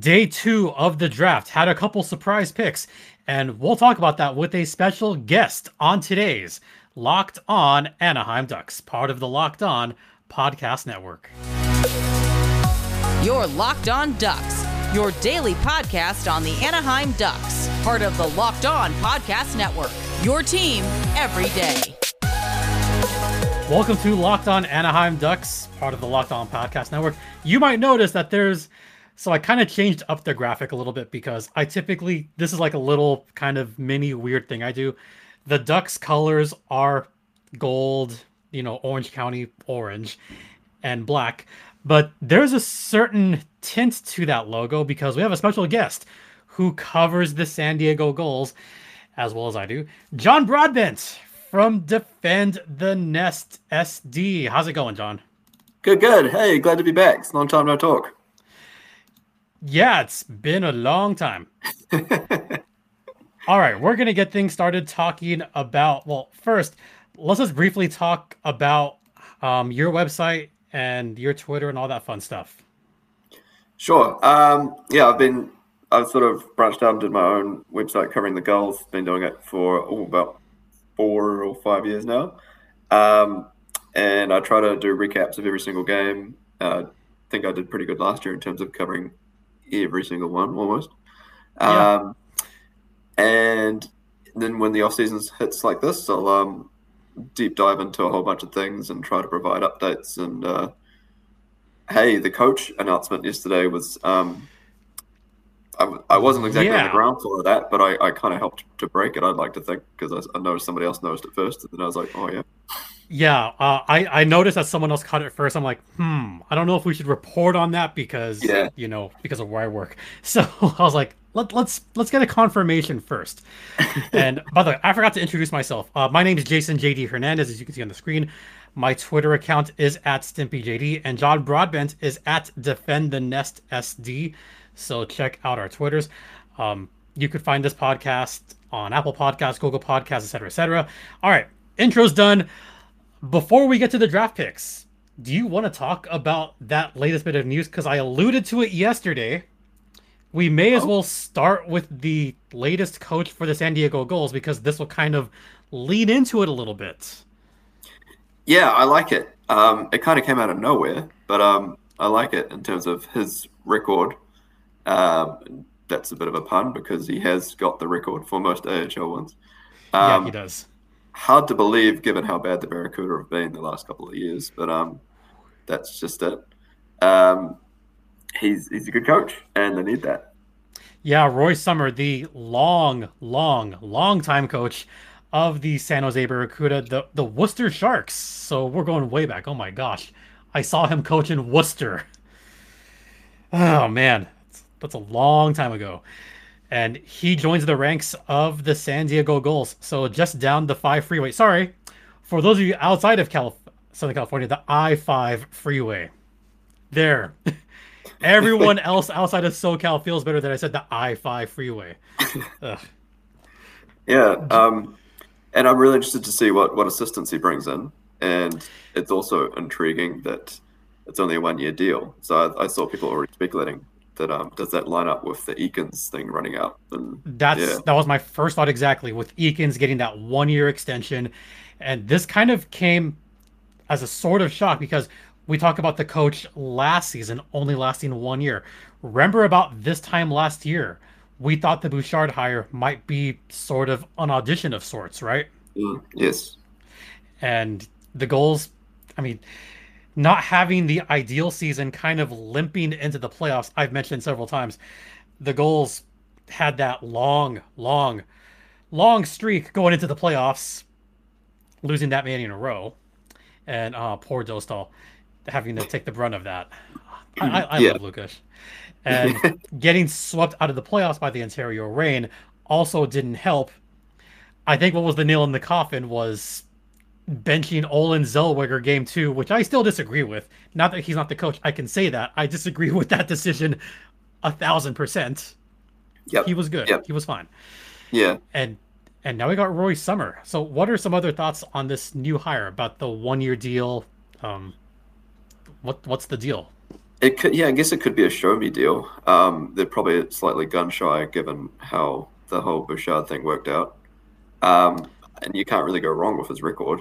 day two of the draft had a couple surprise picks, and we'll talk about that with a special guest on today's Locked On Anaheim Ducks, part of the Locked On Podcast Network. Your Locked On Ducks, your daily podcast on the Anaheim Ducks, part of the Locked On Podcast Network. Your team every day. Welcome to Locked On Anaheim Ducks, part of the Locked On Podcast Network. You might notice that there's so I kind of changed up the graphic a little bit because I typically this is like a little kind of mini weird thing I do. The Ducks colors are gold, you know, Orange County orange and black, but there's a certain tint to that logo because we have a special guest who covers the San Diego Gulls as well as I do. John Broadbent from Defend the Nest SD. How's it going, John? Good, good. Hey, glad to be back. It's a long time no talk. Yeah, it's been a long time. All right, we're going to get things started talking about, well, first, let's just briefly talk about um, your website and your Twitter and all that fun stuff. Sure. Um, yeah, I've been, I've sort of branched out and did my own website covering the Gulls. Been doing it for oh, about four or five years now. Um, and I try to do recaps of every single game. Uh, I think I did pretty good last year in terms of covering every single one almost. Yeah. Um, and then when the off season hits like this, I'll um, deep dive into a whole bunch of things and try to provide updates. And uh, hey, the coach announcement yesterday was. Um, I, I wasn't exactly yeah. on the ground floor of that, but I, I kind of helped to break it. I'd like to think because I, I noticed somebody else noticed it first, and then I was like, "Oh yeah." Yeah, uh, I I noticed that someone else caught it first. I'm like, hmm, I don't know if we should report on that because yeah. you know because of where I work. So I was like, let let's let's get a confirmation first. and by the way, I forgot to introduce myself. Uh, my name is Jason JD Hernandez, as you can see on the screen. My Twitter account is at StimpyJD, and John Broadbent is at Defend the Nest SD. So check out our Twitters. Um, you could find this podcast on Apple Podcasts, Google Podcasts, etc., etc. All right, intro's done before we get to the draft picks, do you want to talk about that latest bit of news? Because I alluded to it yesterday. We may as oh. well start with the latest coach for the San Diego Gulls because this will kind of lead into it a little bit. Yeah, I like it. Um, it kind of came out of nowhere, but um, I like it in terms of his record. Um, that's a bit of a pun because he has got the record for most AHL ones. yeah, he um, does hard to believe given how bad the Barracuda have been the last couple of years, but um, that's just it. Um, he's he's a good coach, and they need that. Yeah, Roy Sommer, the long, long, long time coach of the San Jose Barracuda, the the Worcester Sharks. So we're going way back. Oh my gosh, I saw him coach in Worcester. Oh man, that's, a long time ago and he joins the ranks of the San Diego Gulls. So just down the five freeway. Sorry, for those of you outside of Calif- Southern California, the I five freeway. There. Everyone else outside of SoCal feels better that I said the I five freeway. yeah, um, and I'm really interested to see what what assistance he brings in, and it's also intriguing that it's only a one year deal. So I, I saw people already speculating that um does that line up with the Eakins thing running out? And that's yeah. that was my first thought exactly with Eakins getting that one year extension, and this kind of came as a sort of shock because we talk about the coach last season only lasting one year. Remember about this time last year, we thought the Bouchard hire might be sort of an audition of sorts, right? Mm, yes. And the Gulls, I mean, not having the ideal season kind of limping into the playoffs. I've mentioned several times. The Gulls had that long, long, long streak going into the playoffs, losing that many in a row. And uh, poor Dostal having to take the brunt of that. I, I, I yeah. love Lucas. And getting swept out of the playoffs by the Ontario Reign also didn't help. I think what was the nail in the coffin was benching Olen Zellweger game two, which I still disagree with. Not that he's not the coach, I can say that. I disagree with that decision a thousand percent. Yep. He was good. Yep. He was fine. Yeah. And and now we got Roy Sommer. So what are some other thoughts on this new hire about the one year deal? Um what what's the deal? it could, yeah, I guess it could be a show me deal. Um, they're probably slightly gun shy given how the whole Bouchard thing worked out. Um, and you can't really go wrong with his record.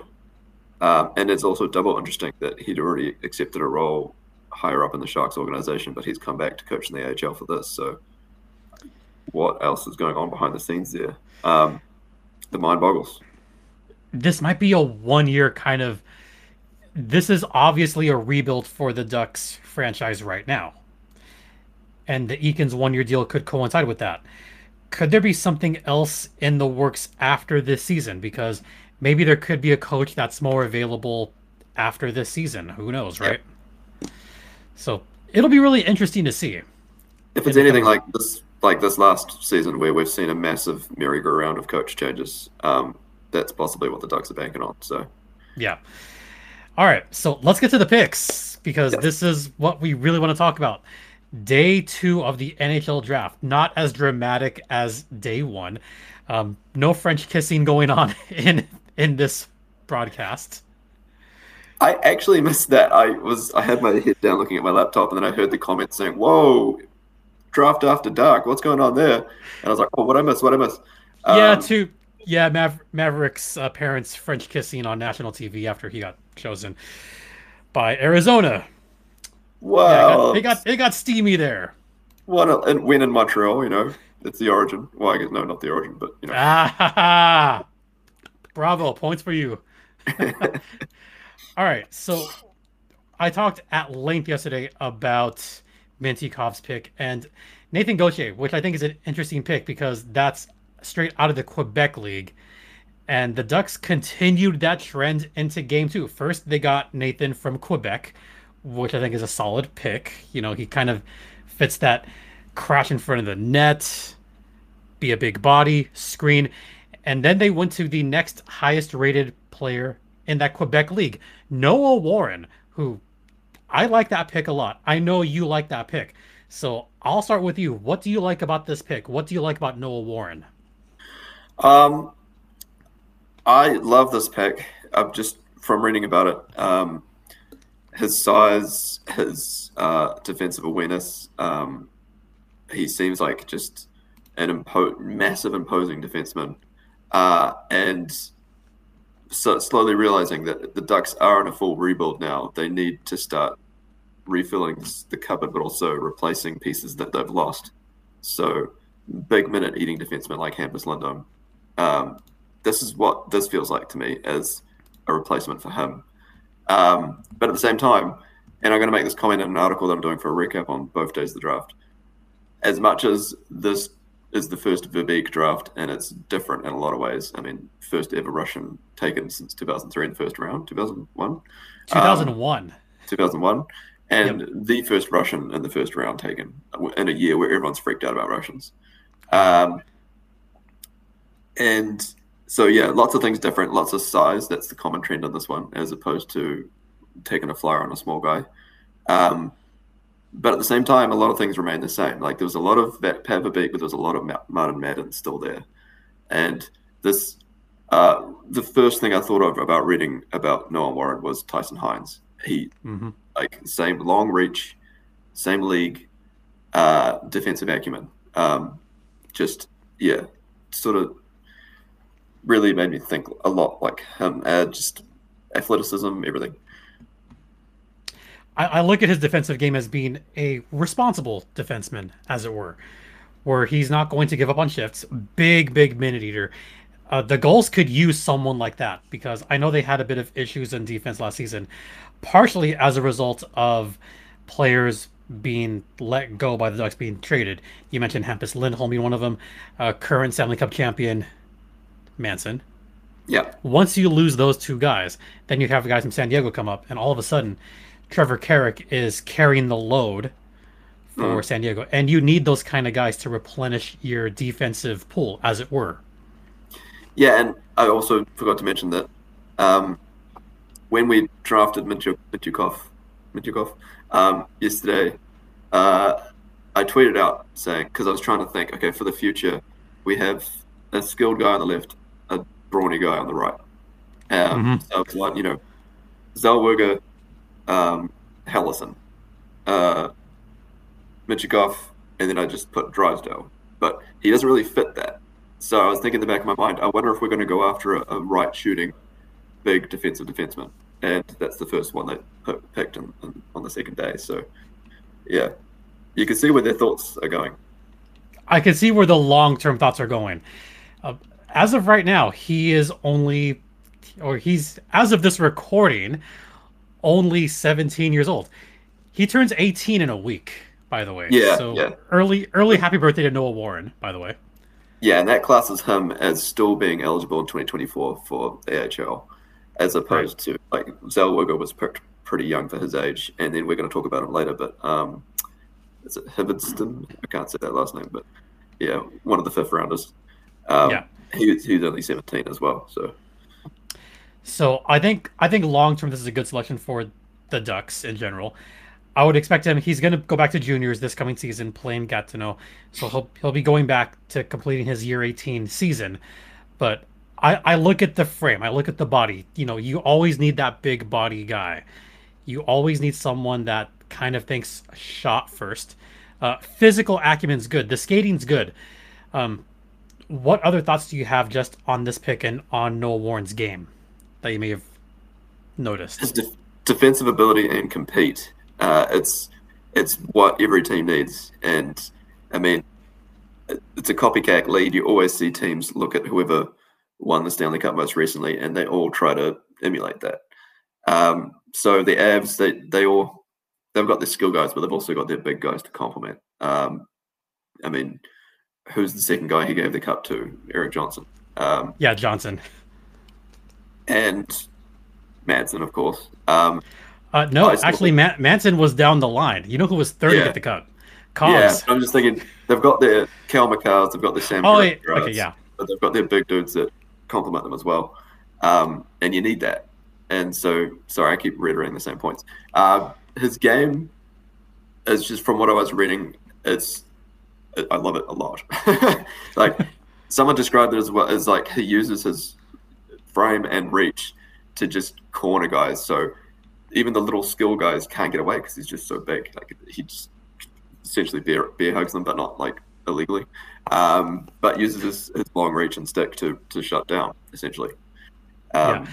Um, and it's also double interesting that he'd already accepted a role higher up in the Sharks organization, but he's come back to coach in the AHL for this. So, what else is going on behind the scenes there? Um, the mind boggles. This might be a one year kind of. This is obviously a rebuild for the Ducks franchise right now. And the Eakins one year deal could coincide with that. Could there be something else in the works after this season? Because maybe there could be a coach that's more available after this season. Who knows, right? Yep. So it'll be really interesting to see. If it's anything like this, like this last season where we've seen a massive merry-go-round of coach changes, um, that's possibly what the Ducks are banking on. So, yeah. All right, so let's get to the picks because yes. this is what we really want to talk about. Day two of the NHL draft, not as dramatic as day one. Um, no French kissing going on in in this broadcast. I actually missed that. I was I had my head down looking at my laptop, and then I heard the comments saying, "Whoa, draft after dark. What's going on there?" And I was like, "Oh, what I miss? What I miss?" Um, yeah, to yeah, Maver- Maverick's uh, parents French kissing on national TV after he got chosen by Arizona. Wow, yeah, it, got, it got it got steamy there. What and win in Montreal, you know, it's the origin. Well, I guess no, not the origin, but you know. Ah, Bravo, points for you. All right, so I talked at length yesterday about Mintyukov's pick and Nathan Gaucher, which I think is an interesting pick because that's straight out of the Quebec League. And the Ducks continued that trend into game two. First, they got Nathan from Quebec, which I think is a solid pick. You know, he kind of fits that crash in front of the net, be a big body, screen. And then they went to the next highest rated player in that Quebec league, Noah Warren, who I like that pick a lot. I know you like that pick. So I'll start with you. What do you like about this pick? What do you like about Noah Warren? Um, I love this pick. I'm just from reading about it. Um, his size, his uh, defensive awareness. Um, he seems like just an impo- massive, imposing defenseman uh, and so slowly realizing that the Ducks are in a full rebuild now. They need to start refilling the cupboard, but also replacing pieces that they've lost. So, big minute eating defensemen like Hampus Lindholm. Um, this is what this feels like to me as a replacement for him. Um, but at the same time, and I'm going to make this comment in an article that I'm doing for a recap on both days of the draft. As much as this is the first Verbeek draft, and it's different in a lot of ways. I mean, first ever Russian taken since 2003 in the first round, 2001. 2001. Um, 2001. And yep. the first Russian in the first round taken in a year where everyone's freaked out about Russians. Um, and so, yeah, lots of things different, lots of size. That's the common trend on this one, as opposed to taking a flyer on a small guy. Um, but at the same time, a lot of things remain the same. Like there was a lot of that Pat Verbeek, but there was a lot of Martin Madden still there. And this, uh, the first thing I thought of about reading about Noah Warren was Tyson Hinds. He, mm-hmm. like, same long reach, same league, uh, defensive acumen. Um, just, yeah, sort of really made me think a lot like him. Uh, just athleticism, everything. I, I look at his defensive game as being a responsible defenseman, as it were, where he's not going to give up on shifts. Big, big minute eater. Uh, the Gulls could use someone like that because I know they had a bit of issues in defense last season, partially as a result of players being let go by the Ducks being traded. You mentioned Hampus Lindholm being one of them, uh, current Stanley Cup champion Manson. Yeah. Once you lose those two guys, then you have guys from San Diego come up, and all of a sudden, Trevor Carrick is carrying the load for mm. San Diego, and you need those kind of guys to replenish your defensive pool, as it were. Yeah, and I also forgot to mention that um, when we drafted Mintyukov, Mintyukov um, yesterday, uh, I tweeted out saying because I was trying to think, okay, for the future, we have a skilled guy on the left, a brawny guy on the right. Um, mm-hmm. So it's like you know, Zellweger um, Helleson. uh, Mintyukov, and then I just put Drysdale. But he doesn't really fit that. So I was thinking in the back of my mind, I wonder if we're going to go after a, a right shooting big defensive defenseman. And that's the first one they picked in, on the second day. So, yeah, you can see where their thoughts are going. I can see where the long term thoughts are going. Uh, as of right now, he is only, or he's, as of this recording, only 17 years old. He turns 18 in a week, by the way. Yeah. So yeah. early, early happy birthday to Noah Warren, by the way. Yeah, and that classes him as still being eligible in 2024 for AHL, as opposed right. to like Zellweger was picked pretty young for his age, and then we're going to talk about him later. But um, is it Hibbedston? I can't say that last name, but yeah, one of the fifth rounders. Um, yeah, he, he's only 17 as well. So, so I think I think long term this is a good selection for the Ducks in general. I would expect him. He's going to go back to juniors this coming season, playing Gatineau. So he'll he'll be going back to completing his year 18 season. But I I look at the frame. I look at the body. You know, you always need that big body guy. You always need someone that kind of thinks shot first. Uh, physical acumen's good. The skating's good. Um, what other thoughts do you have just on this pick and on Noah Warren's game that you may have noticed? His de- defensive ability and compete uh, it's it's what every team needs, and I mean, it's a copycat lead. You always see teams look at whoever won the Stanley Cup most recently, and they all try to emulate that. Um, so the Avs, they they all they've got their skill guys, but they've also got their big guys to complement. Um, I mean, who's the second guy he gave the cup to? Erik Johnson. Um, yeah, Johnson. And Manson, of course. Um, uh, no, actually, Ma- Manson was down the line. You know who was third yeah. to get the cup? Cogs. Yeah, I'm just thinking they've got their Cale Makars, they've got their Sam. Oh, yeah. okay, yeah. But they've got their big dudes that complement them as well, um, and you need that. And so, sorry, I keep reiterating the same points. Uh, his game is just from what I was reading. It's I love it a lot. like someone described it as well as like he uses his frame and reach to just corner guys. So even the little skill guys can't get away because he's just so big. Like he just essentially bear, bear hugs them, but not like illegally. Um, but uses his, his, long reach and stick to to shut down essentially. Um, yeah.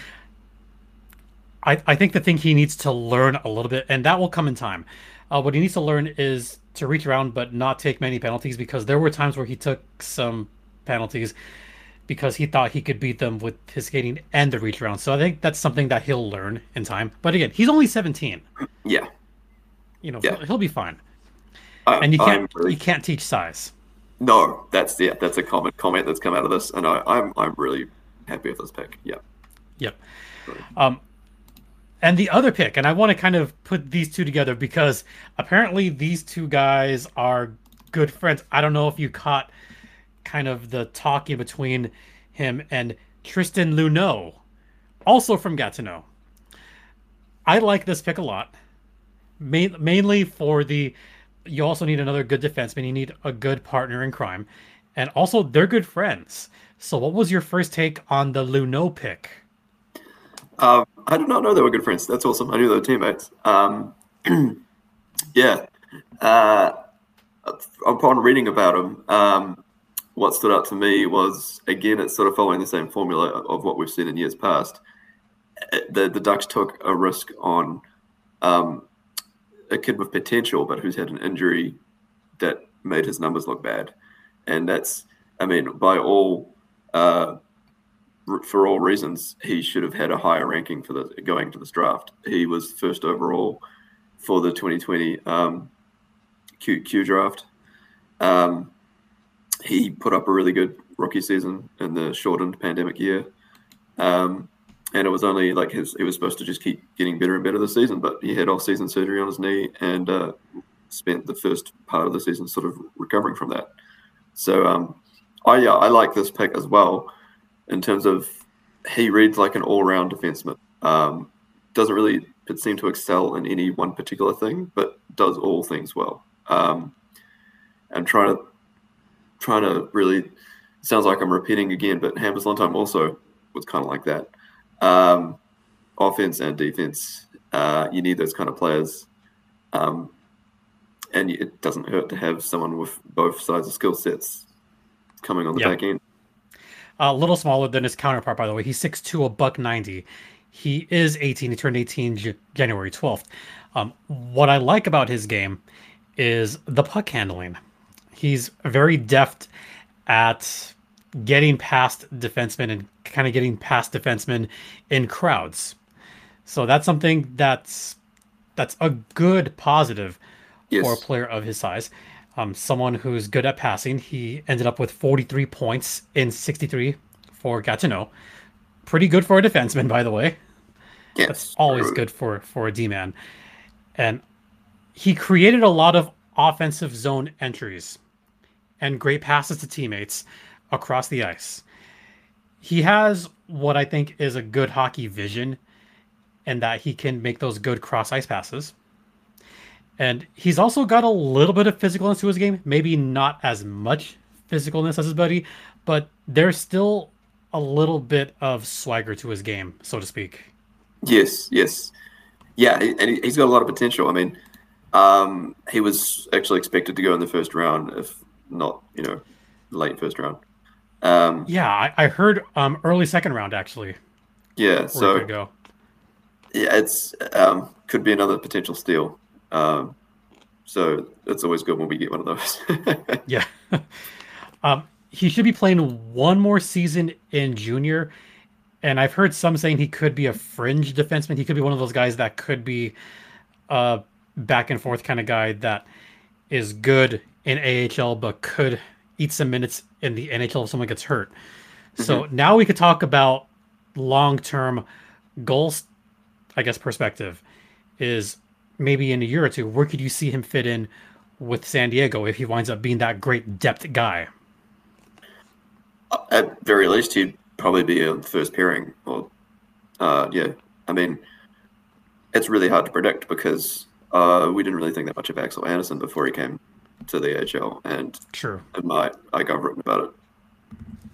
I, I think the thing he needs to learn a little bit, and that will come in time. Uh, what he needs to learn is to reach around but not take many penalties because there were times where he took some penalties because he thought he could beat them with his skating and the reach around. So I think that's something that he'll learn in time. But again, he's only 17. Yeah. You know, yeah. he'll be fine. I, and you can't really... you can't teach size. No, that's yeah, that's a common comment that's come out of this, and I, I'm I'm really happy with this pick. Yeah. Yep. Um, and the other pick, and I want to kind of put these two together because apparently these two guys are good friends. I don't know if you caught kind of the talking between him and Tristan Luneau, also from Gatineau. I like this pick a lot, main, mainly for the. You also need another good defenseman. You need a good partner in crime, and also they're good friends. So, what was your first take on the Luneau pick? Um, I did not know they were good friends. That's awesome. I knew they were teammates. Um, yeah. Uh, upon reading about them, um, what stood out to me was again, it's sort of following the same formula of what we've seen in years past. The the Ducks took a risk on um, a kid with potential, but who's had an injury that made his numbers look bad, and that's, I mean, by all uh, for all reasons, he should have had a higher ranking for the going to this draft. He was first overall for the 2020 um, Q, Q draft. Um, he put up a really good rookie season in the shortened pandemic year. Um, and it was only like his, he was supposed to just keep getting better and better this season, but he had off season surgery on his knee and uh, spent the first part of the season sort of recovering from that. So, um, I, yeah, I like this pick as well in terms of he reads like an all round defenseman. Um, doesn't really seem to excel in any one particular thing, but does all things well. Um, and trying to trying to really sounds like I'm repeating again, but Hampus Lindholm also was kind of like that. Um, offense and defense, uh, you need those kind of players. Um, and it doesn't hurt to have someone with both sides of skill sets coming on the yep. back end. A little smaller than his counterpart, by the way. He's 6'2", a buck 90. He is 18. He turned 18 J- January 12th. Um, what I like about his game is the puck handling. He's very deft at getting past defensemen and kind of getting past defensemen in crowds. So that's something that's that's a good positive yes. for a player of his size. Um, someone who's good at passing. He ended up with 43 points in 63 for Gatineau. Pretty good for a defenseman, by the way. Yes, That's always good for for a D man. And he created a lot of offensive zone entries and great passes to teammates across the ice. He has what I think is a good hockey vision and that he can make those good cross ice passes. And he's also got a little bit of physicalness to his game. Maybe not as much physicalness as his buddy, but there's still a little bit of swagger to his game, so to speak. Yes, yes. Yeah, and he's got a lot of potential. I mean, um, he was actually expected to go in the first round, if not, you know, late first round. Um, yeah, I, I heard um, early second round actually. Yeah, so go. Yeah, it's um, could be another potential steal. Um, so it's always good when we get one of those. yeah. Um, he should be playing one more season in junior. And I've heard some saying he could be a fringe defenseman. He could be one of those guys that could be a back and forth kind of guy that is good in AHL, but could eat some minutes in the NHL if someone gets hurt. Mm-hmm. So now we could talk about long term goals, I guess, perspective is maybe in a year or two, where could you see him fit in with San Diego if he winds up being that great depth guy? At very least, he'd probably be a first pairing. Or, uh, yeah, I mean, it's really hard to predict because uh, we didn't really think that much of Axel Andersson before he came to the AHL, and true, and my I got written about it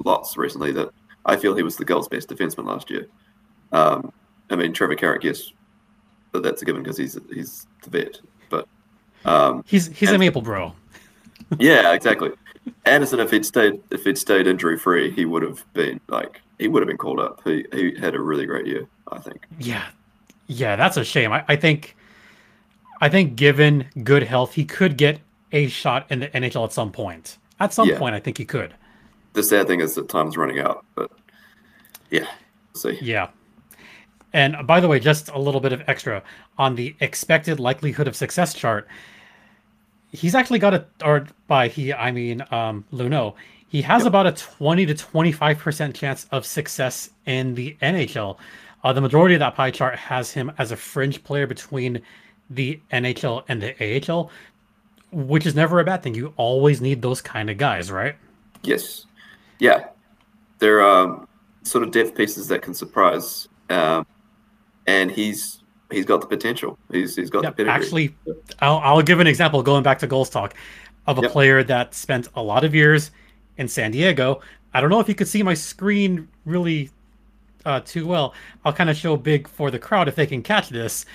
lots recently that I feel he was the Gulls' best defenseman last year. Um, I mean, Trevor Carrick, yes, but that's a given because he's he's the vet. But um, he's he's a maple bro. yeah, exactly. Anderson, if he'd stayed if he'd stayed injury free, he would have been like he would have been called up. He he had a really great year, I think. Yeah, yeah, that's a shame. I, I think, I think given good health, he could get a shot in the NHL at some point. At some yeah. point, I think he could. The sad thing is that time's running out, but yeah, see. Yeah. And by the way, just a little bit of extra on the expected likelihood of success chart. He's actually got a, or by he, I mean um, Luneau. He has yep. about a 20 to 25% chance of success in the NHL. Uh, the majority of that pie chart has him as a fringe player between the NHL and the AHL, which is never a bad thing. You always need those kind of guys, right? Yes. Yeah. They're um, sort of depth pieces that can surprise. Um, and he's he's got the potential. He's he's got yep, the pedigree. Actually, I'll I'll give an example going back to Gulls talk of a yep. player that spent a lot of years in San Diego. I don't know if you could see my screen really uh, too well. I'll kind of show big for the crowd if they can catch this.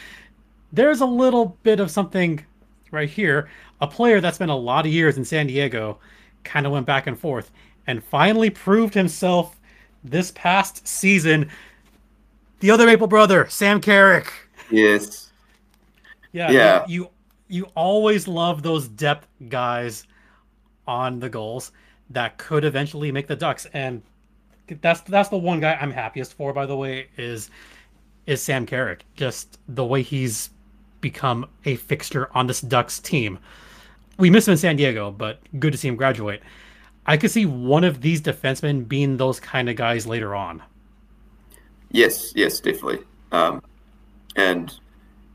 There's a little bit of something right here. A player that spent a lot of years in San Diego kind of went back and forth and finally proved himself this past season the other Maple brother, Sam Carrick. Yes. Yeah. Yeah. You, you always love those depth guys on the Gulls that could eventually make the Ducks, and that's that's the one guy I'm happiest for. By the way, is is Sam Carrick. Just the way he's become a fixture on this Ducks team. We miss him in San Diego, but good to see him graduate. I could see one of these defensemen being those kind of guys later on. Yes, yes, definitely. Um, and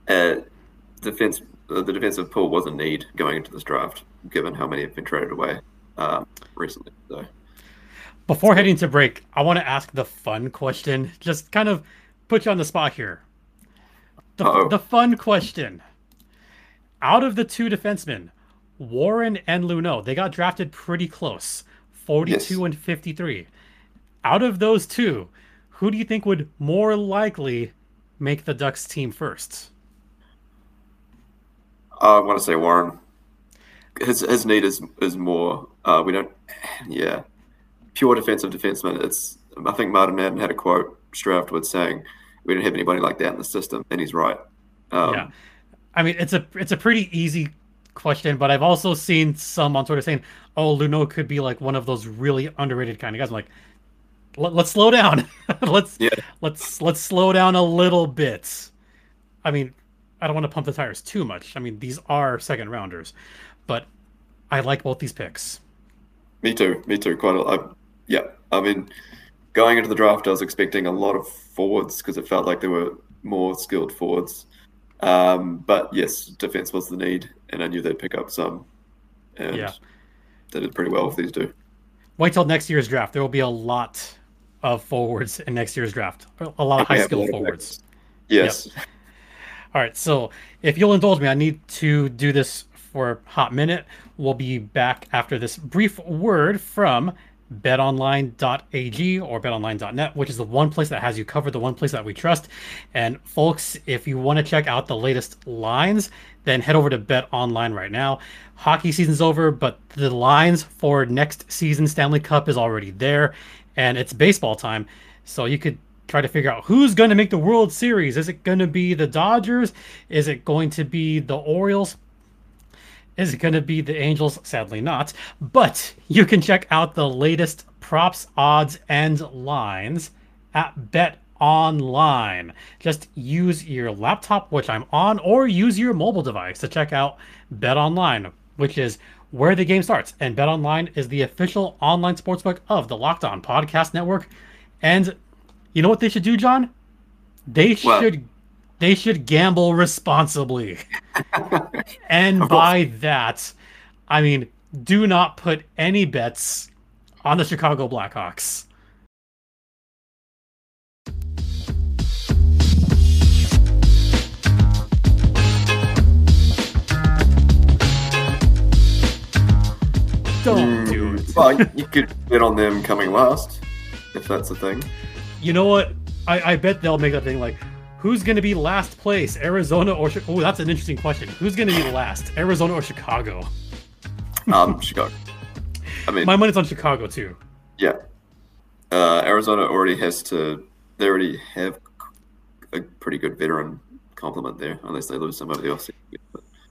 uh, defense, uh, the defensive pool was a need going into this draft, given how many have been traded away um, recently. So, before heading to break, I want to ask the fun question. Just kind of put you on the spot here. The, the fun question: Out of the two defensemen, Warren and Luneau, they got drafted pretty close, forty-two yes. and fifty-three. Out of those two, who do you think would more likely make the Ducks team first? Uh, I want to say Warren. his his need is is more. Uh, we don't, yeah, pure defensive defenseman. It's I think Martin Madden had a quote straight afterwards saying we don't have anybody like that in the system, and he's right. Um, yeah, I mean it's a it's a pretty easy question, but I've also seen some on Twitter saying, "Oh, Luneau could be like one of those really underrated kind of guys." I'm like, let's slow down. let's yeah. let's let's slow down a little bit. I mean, I don't want to pump the tires too much. I mean, these are second rounders, but I like both these picks. Me too. Me too. Quite a lot. Yeah. I mean, going into the draft, I was expecting a lot of forwards because it felt like there were more skilled forwards. Um, but yes, defense was the need, and I knew they'd pick up some. And yeah. they did pretty well with these two. Wait till next year's draft. There will be a lot of forwards in next year's draft. A lot of high skilled forwards. Yes. Yep. All right. So if you'll indulge me, I need to do this for a hot minute. We'll be back after this brief word from betonline.ag or betonline.net, which is the one place that has you covered, the one place that we trust. And folks, if you want to check out the latest lines, then head over to betonline right now. Hockey season's over, but the lines for next season Stanley Cup is already there, and it's baseball time. So you could try to figure out who's going to make the World Series. Is it going to be the Dodgers? Is it going to be the Orioles? Is going to be the Angels. Sadly, not. But you can check out the latest props, odds, and lines at Bet Online. Just use your laptop, which I'm on, or use your mobile device to check out Bet Online, which is where the game starts. And Bet Online is the official online sportsbook of the Locked On Podcast Network. And you know what they should do, John? They should they should gamble responsibly. and by that, I mean, do not put any bets on the Chicago Blackhawks. Don't mm, do it. Well, you could bet on them coming last, if that's the thing. You know what? I, I bet they'll make that thing like, Who's going to be last place, Arizona or? Oh, that's an interesting question. Who's going to be last, Arizona or Chicago? Um, Chicago. I mean, my money's on Chicago too. Yeah, uh, Arizona already has to. They already have a pretty good veteran complement there, unless they lose some of the offseason.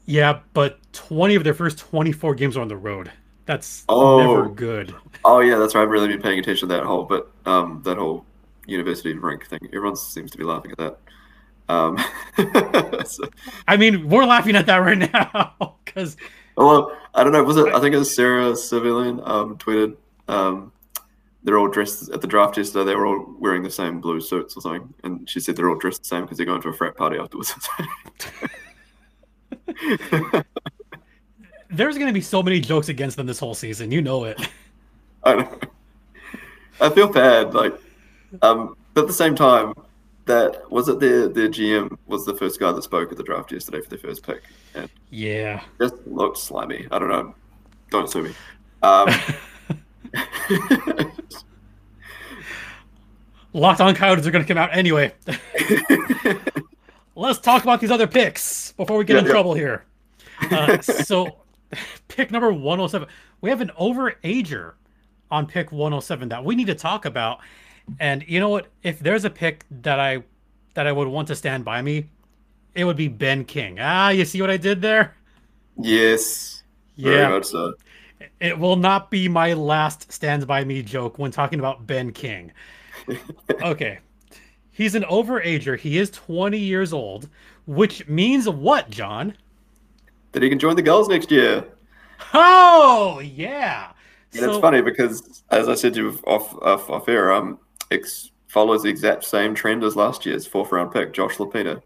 Yeah, but twenty of their first twenty-four games are on the road. That's oh, never good. Oh yeah, that's right. I've really been paying attention to that whole, but um, that whole university rink thing. Everyone seems to be laughing at that. Um, so, I mean, we're laughing at that right now because. Well, I don't know. Was it? I think it was Sarah Civilian um, tweeted. Um, they're all dressed at the draft yesterday. They were all wearing the same blue suits or something, and she said they're all dressed the same because they're going to a frat party afterwards. There's going to be so many jokes against them this whole season. You know it. I know. I feel bad, like, um, but at the same time, that was it. Their their GM was the first guy that spoke at the draft yesterday for their first pick. And yeah, just looked slimy. I don't know. Don't sue me. Um, on Coyotes are going to come out anyway. Let's talk about these other picks before we get yeah, in yeah. trouble here. Uh, so, pick number 107. We have an overager on pick 107 that we need to talk about. And you know what? If there's a pick that I that I would want to stand by me, it would be Ben King. Ah, you see what I did there? Yes. Yeah. So. It will not be my last stands by me joke when talking about Ben King. okay. He's an overager. He is 20 years old, which means what, John? That he can join the Gulls next year. Oh, yeah. And so, it's funny because, as I said to you off, off, off air, um, ex- follows the exact same trend as last year's fourth round pick, Josh Lopina.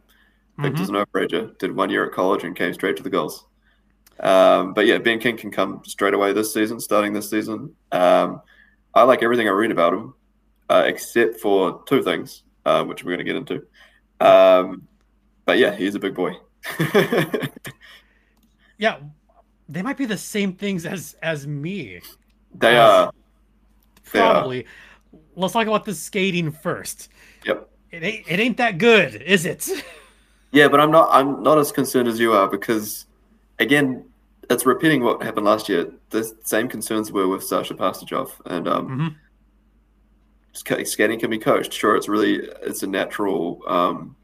Picked mm-hmm. as an overager, did one year at college and came straight to the Gulls. Um, but yeah, Ben King can come straight away this season, starting this season. Um, I like everything I read about him, uh, except for two things, uh, which we're going to get into. Um, but yeah, he's a big boy. yeah, they might be the same things as as me. They are. Probably. They are let's talk about the skating first. Yep. It ain't it ain't that good, is it? Yeah, but I'm not I'm not as concerned as you are because again, it's repeating what happened last year. The same concerns were with Sasha Pastujov, and um, mm-hmm. skating can be coached. Sure, it's really it's a natural um,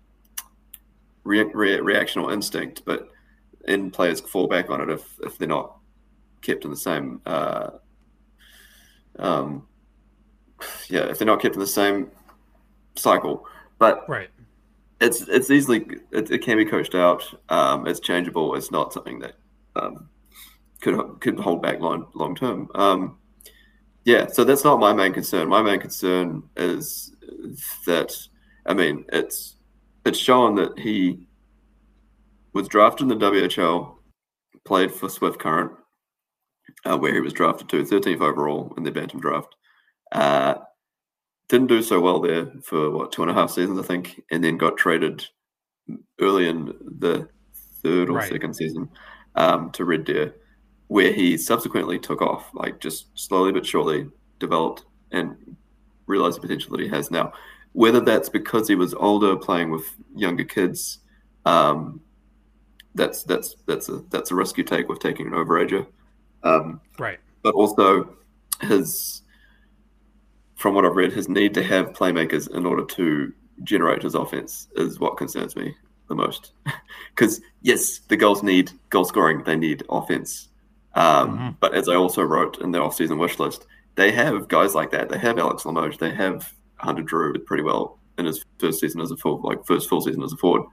re- re- reactional instinct, but in players fall back on it if if they're not kept in the same. Uh, um, yeah, if they're not kept in the same cycle, but right it's it's easily it, it can be coached out. Um, it's changeable. It's not something that um, could could hold back long long term. Um, yeah, so that's not my main concern. My main concern is that I mean it's it's shown that he was drafted in the WHL, played for Swift Current, uh, where he was drafted to 13th overall in the Bantam draft. Uh, didn't do so well there for what two and a half seasons, I think, and then got traded early in the third or right. second season um, to Red Deer, where he subsequently took off, like just slowly but surely developed and realized the potential that he has now. Whether that's because he was older, playing with younger kids, um, that's that's that's a that's a risk you take with taking an overager, um, right? But also his, from what I've read, his need to have playmakers in order to generate his offense is what concerns me the most. Because yes, the Gulls need goal scoring, they need offense. Um, mm-hmm. But as I also wrote in the off-season wish list, they have guys like that. They have Alex Limoges. They have Hunter Drew pretty well in his first season as a full, like first full season as a forward.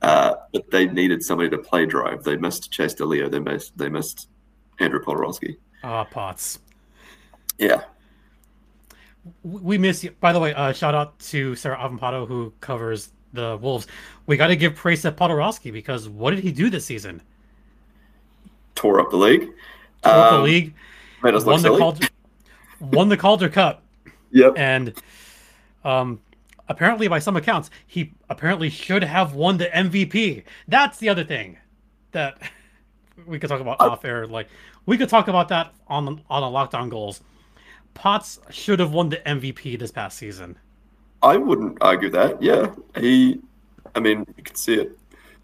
Uh, but they needed somebody to play drive. They missed Chase DeLeo. They missed they missed Andrew Poturalski. Ah, Pots. Yeah. We miss you. By the way, uh, shout out to Sarah Avampato who covers the Wolves. We got to give praise to Poturalski because what did he do this season? Tore up the league. Tore um, up the um, league. won the Calder, won the Calder Cup. Yep. And um, apparently, by some accounts, he apparently should have won the MVP. That's the other thing that we could talk about I, off air. Like we could talk about that on on the lockdown goals. Potts should have won the MVP this past season. I wouldn't argue that. Yeah, he. I mean, you can see it.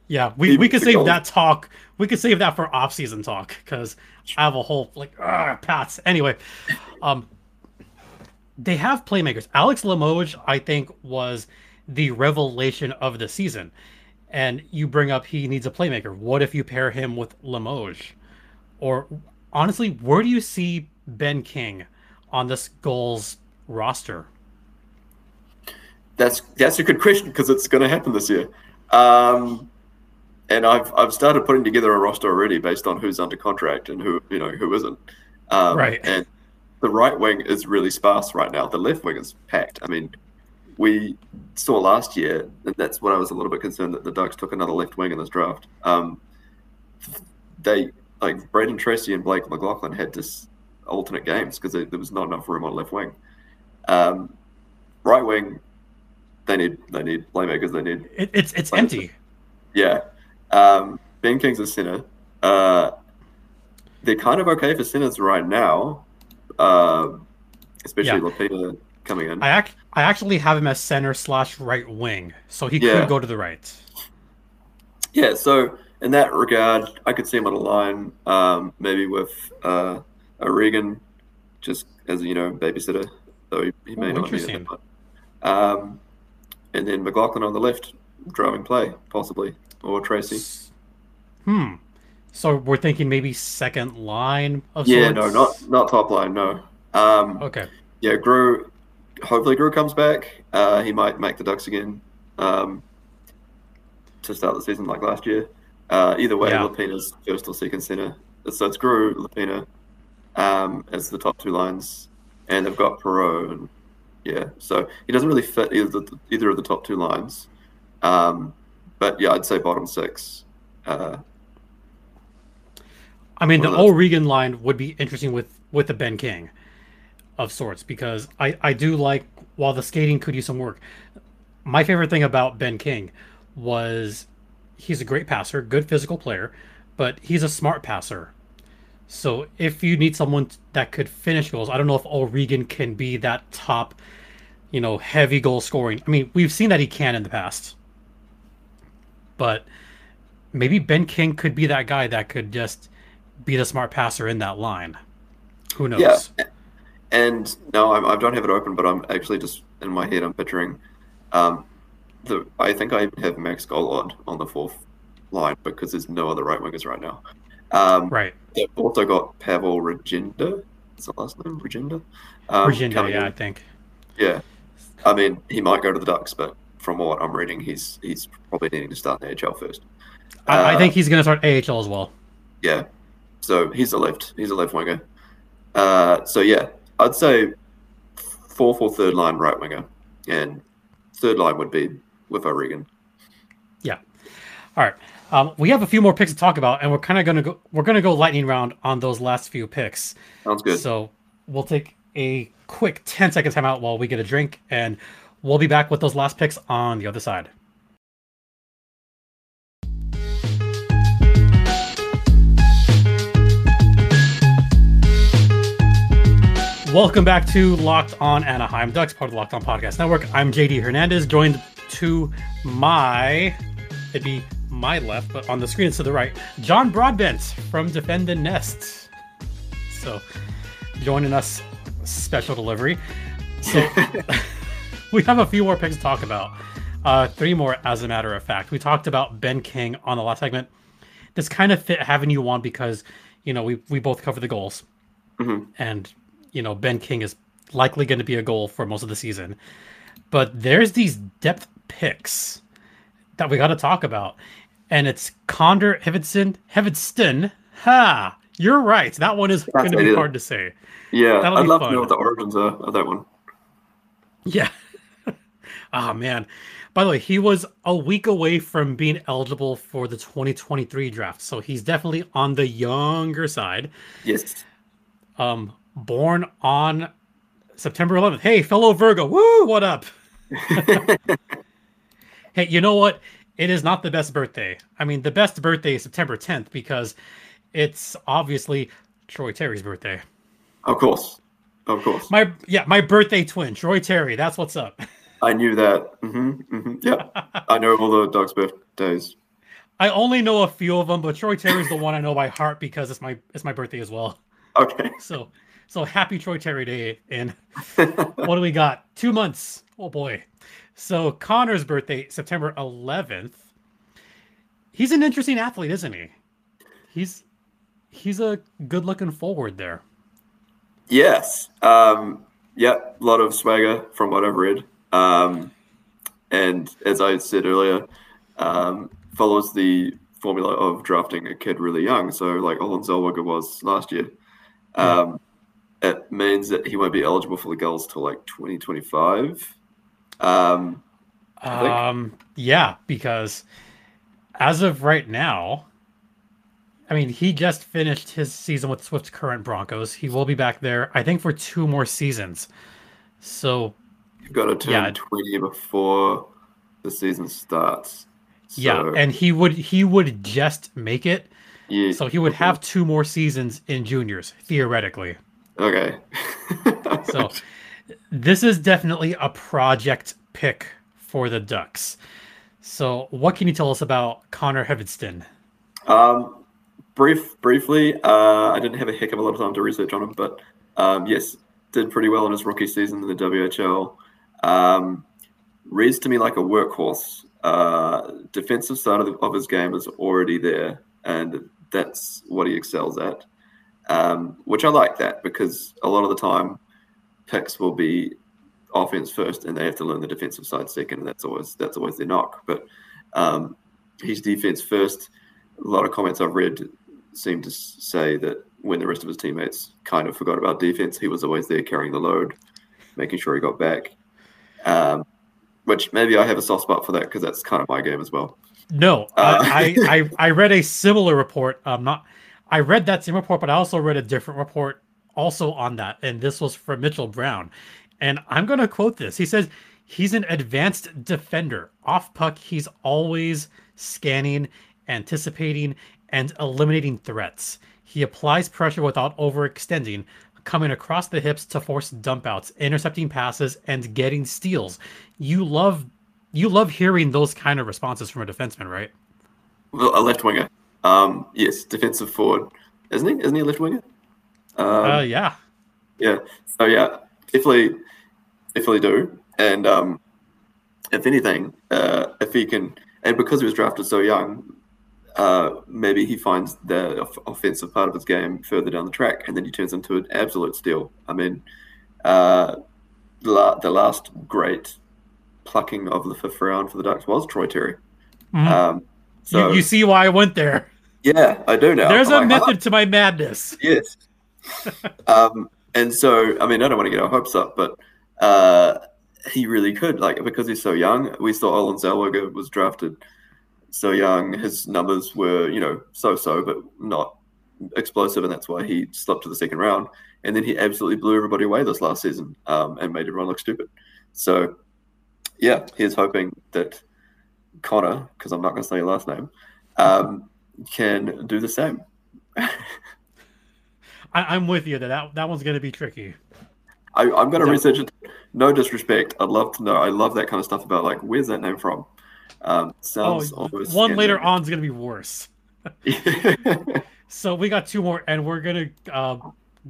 Yeah, we, he we could save goal. that talk. We could save that for off season talk because I have a whole like uh, Pats. Anyway, um, they have playmakers. Alex Limoges, I think, was the revelation of the season. And you bring up he needs a playmaker. What if you pair him with Limoges? Or honestly, where do you see Ben King on this Gulls roster? That's that's a good question because it's going to happen this year. Um, and I've I've started putting together a roster already based on who's under contract and who you know who isn't. Um, right. And the right wing is really sparse right now. The left wing is packed. I mean, we saw last year, and that's what I was a little bit concerned that the Ducks took another left wing in this draft. Um, they like Brayden Tracy and Blake McLaughlin had this alternate games because there was not enough room on left wing. Um, right wing, they need they need playmakers. They need it, it's it's empty. Yeah, um, Ben King's a center. Uh, they're kind of okay for centers right now, uh, especially yeah. Lopina coming in. I ac- I actually have him as center slash right wing, so he yeah. could go to the right. Yeah, so in that regard, I could see him on a line, um, maybe with uh, O'Regan, just as you know, babysitter. Though he, he may oh, not be in Um, and then McLaughlin on the left, driving play, possibly, or Tracy. Hmm. So we're thinking maybe second line of Yeah, sorts? no, not not top line, no. Um, okay. Yeah, Groulx. Hopefully, Groulx comes back. Uh, he might make the Ducks again um, to start the season like last year. Uh, either way, yeah. Lopina's first or second center. So it's Groulx, Lopina um, as the top two lines, and they've got Perreault and yeah, so he doesn't really fit either either of the top two lines. Um, but yeah, I'd say bottom six. Uh, I mean, the O'Regan line would be interesting with with the Ben King of sorts because I I do like while the skating could use some work. My favorite thing about Ben King was he's a great passer, good physical player, but he's a smart passer. So if you need someone that could finish goals, I don't know if O'Regan can be that top, you know, heavy goal scoring. I mean, we've seen that he can in the past. But maybe Ben King could be that guy that could just be the smart passer in that line. Who knows? Yeah. And no, I'm, I don't have it open, but I'm actually just in my head. I'm picturing. Um, the I think I have Max Golod on the fourth line because there's no other right wingers right now. Um, right. They've also got Pavol Regenda. Is that last name Regenda? Um, Regenda, yeah, in. I think. Yeah, I mean he might go to the Ducks, but from what I'm reading, he's he's probably needing to start in the AHL first. I, uh, I think he's going to start AHL as well. Yeah, so he's a left. He's a left winger. Uh, so yeah, I'd say fourth or third line right winger, and third line would be with O'Regan. Yeah. All right. Um, we have a few more picks to talk about, and we're kind of gonna go. We're gonna go lightning round on those last few picks. Sounds good. So we'll take a quick 10 second timeout while we get a drink, and we'll be back with those last picks on the other side. Welcome back to Locked On Anaheim Ducks, part of the Locked On Podcast Network. I'm JD Hernandez, joined to my, it'd be my left, but on the screen it's to the right, John Broadbent from Defend the Nest. So, joining us, special delivery. So, we have a few more picks to talk about. Uh, three more, as a matter of fact. We talked about Ben King on the last segment. This kind of fit having you on because, you know, we, we both cover the Gulls. Mm-hmm. And you know Ben King is likely going to be a Gull for most of the season. But there's these depth picks that we got to talk about, and it's Connor Hvidston. Hvidston. Ha! You're right. That one is going to be hard to say. Yeah, That'll I'd love fun. to know what the origins are of that one. Yeah. oh man. By the way, he was a week away from being eligible for the 2023 draft, so he's definitely on the younger side. Yes. Um, born on September 11th. Hey, fellow Virgo, woo, what up? hey, you know what? It is not the best birthday. I mean, the best birthday is September 10th because it's obviously Troy Terry's birthday. Of course. Of course. My yeah, my birthday twin, Troy Terry. That's what's up. I knew that. Mm-hmm, mm-hmm. Yeah, I know all the dogs' birthdays. I only know a few of them, but Troy Terry's the one I know by heart because it's my it's my birthday as well. Okay. So so happy Troy Terry Day. And what do we got? Two months. Oh boy. So Connor's birthday, September 11th. He's an interesting athlete, isn't he? He's he's a good looking forward there. Yes. Um, yeah, a lot of swagger from what I've read. Um, and as I said earlier, um, follows the formula of drafting a kid really young. So like Olen Zellweger was last year. Um, it means that he won't be eligible for the Gulls till like 2025. Um, um, yeah, because as of right now, I mean, he just finished his season with Swift Current Broncos. He will be back there, I think, for two more seasons. So you've got to turn yeah. 20 before the season starts. So, yeah, and he would he would just make it. Yeah. So he would have two more seasons in juniors theoretically. Okay. so this is definitely a project pick for the Ducks. So what can you tell us about Connor Hvidston? Um, brief, briefly, uh, I didn't have a heck of a lot of time to research on him, but um, yes, did pretty well in his rookie season in the WHL. Um, reads to me like a workhorse. Uh, defensive side of, the, of his game is already there, and that's what he excels at um, which I like that because a lot of the time picks will be offense first and they have to learn the defensive side second. And that's always that's always their knock. But um, he's defense first. A lot of comments I've read seem to say that when the rest of his teammates kind of forgot about defense, he was always there carrying the load, making sure he got back. Um, which maybe I have a soft spot for that because that's kind of my game as well. No, uh, I, I I read a similar report. Um, not I read that same report, but I also read a different report also on that, and this was from Mitchell Brown. And I'm going to quote this. He says he's an advanced defender. Off puck, he's always scanning, anticipating, and eliminating threats. He applies pressure without overextending, coming across the hips to force dumpouts, intercepting passes, and getting steals. You love you love hearing those kind of responses from a defenseman, right? Well, a left winger. Um, yes, defensive forward. isn't he? Isn't he a left winger? Um, uh, yeah. Yeah. So yeah, definitely, definitely do. And um, if anything, uh, if he can, and because he was drafted so young, uh, maybe he finds the off- offensive part of his game further down the track, and then he turns into an absolute steal. I mean, uh, la- the last great plucking of the fifth round for the Ducks was Troy Terry. Mm-hmm. Um, so you, you, see why I went there. Yeah, I do now. There's a like, method to my madness. Yes. Um, and so, I mean, I don't want to get our hopes up, but uh, he really could. Like because he's so young, we saw Olen Zellweger was drafted so young. His numbers were, you know, so-so, but not explosive, and that's why he slipped to the second round. And then he absolutely blew everybody away this last season um, and made everyone look stupid. So, yeah, he's hoping that Connor, because I'm not going to say your last name, um, can do the same. I, am with you that that, that one's going to be tricky. I, am going to research it. No disrespect. I'd love to know. I love that kind of stuff about like where's that name from. Um, sounds oh, one later on is going to be worse. so we got two more, and we're going to uh,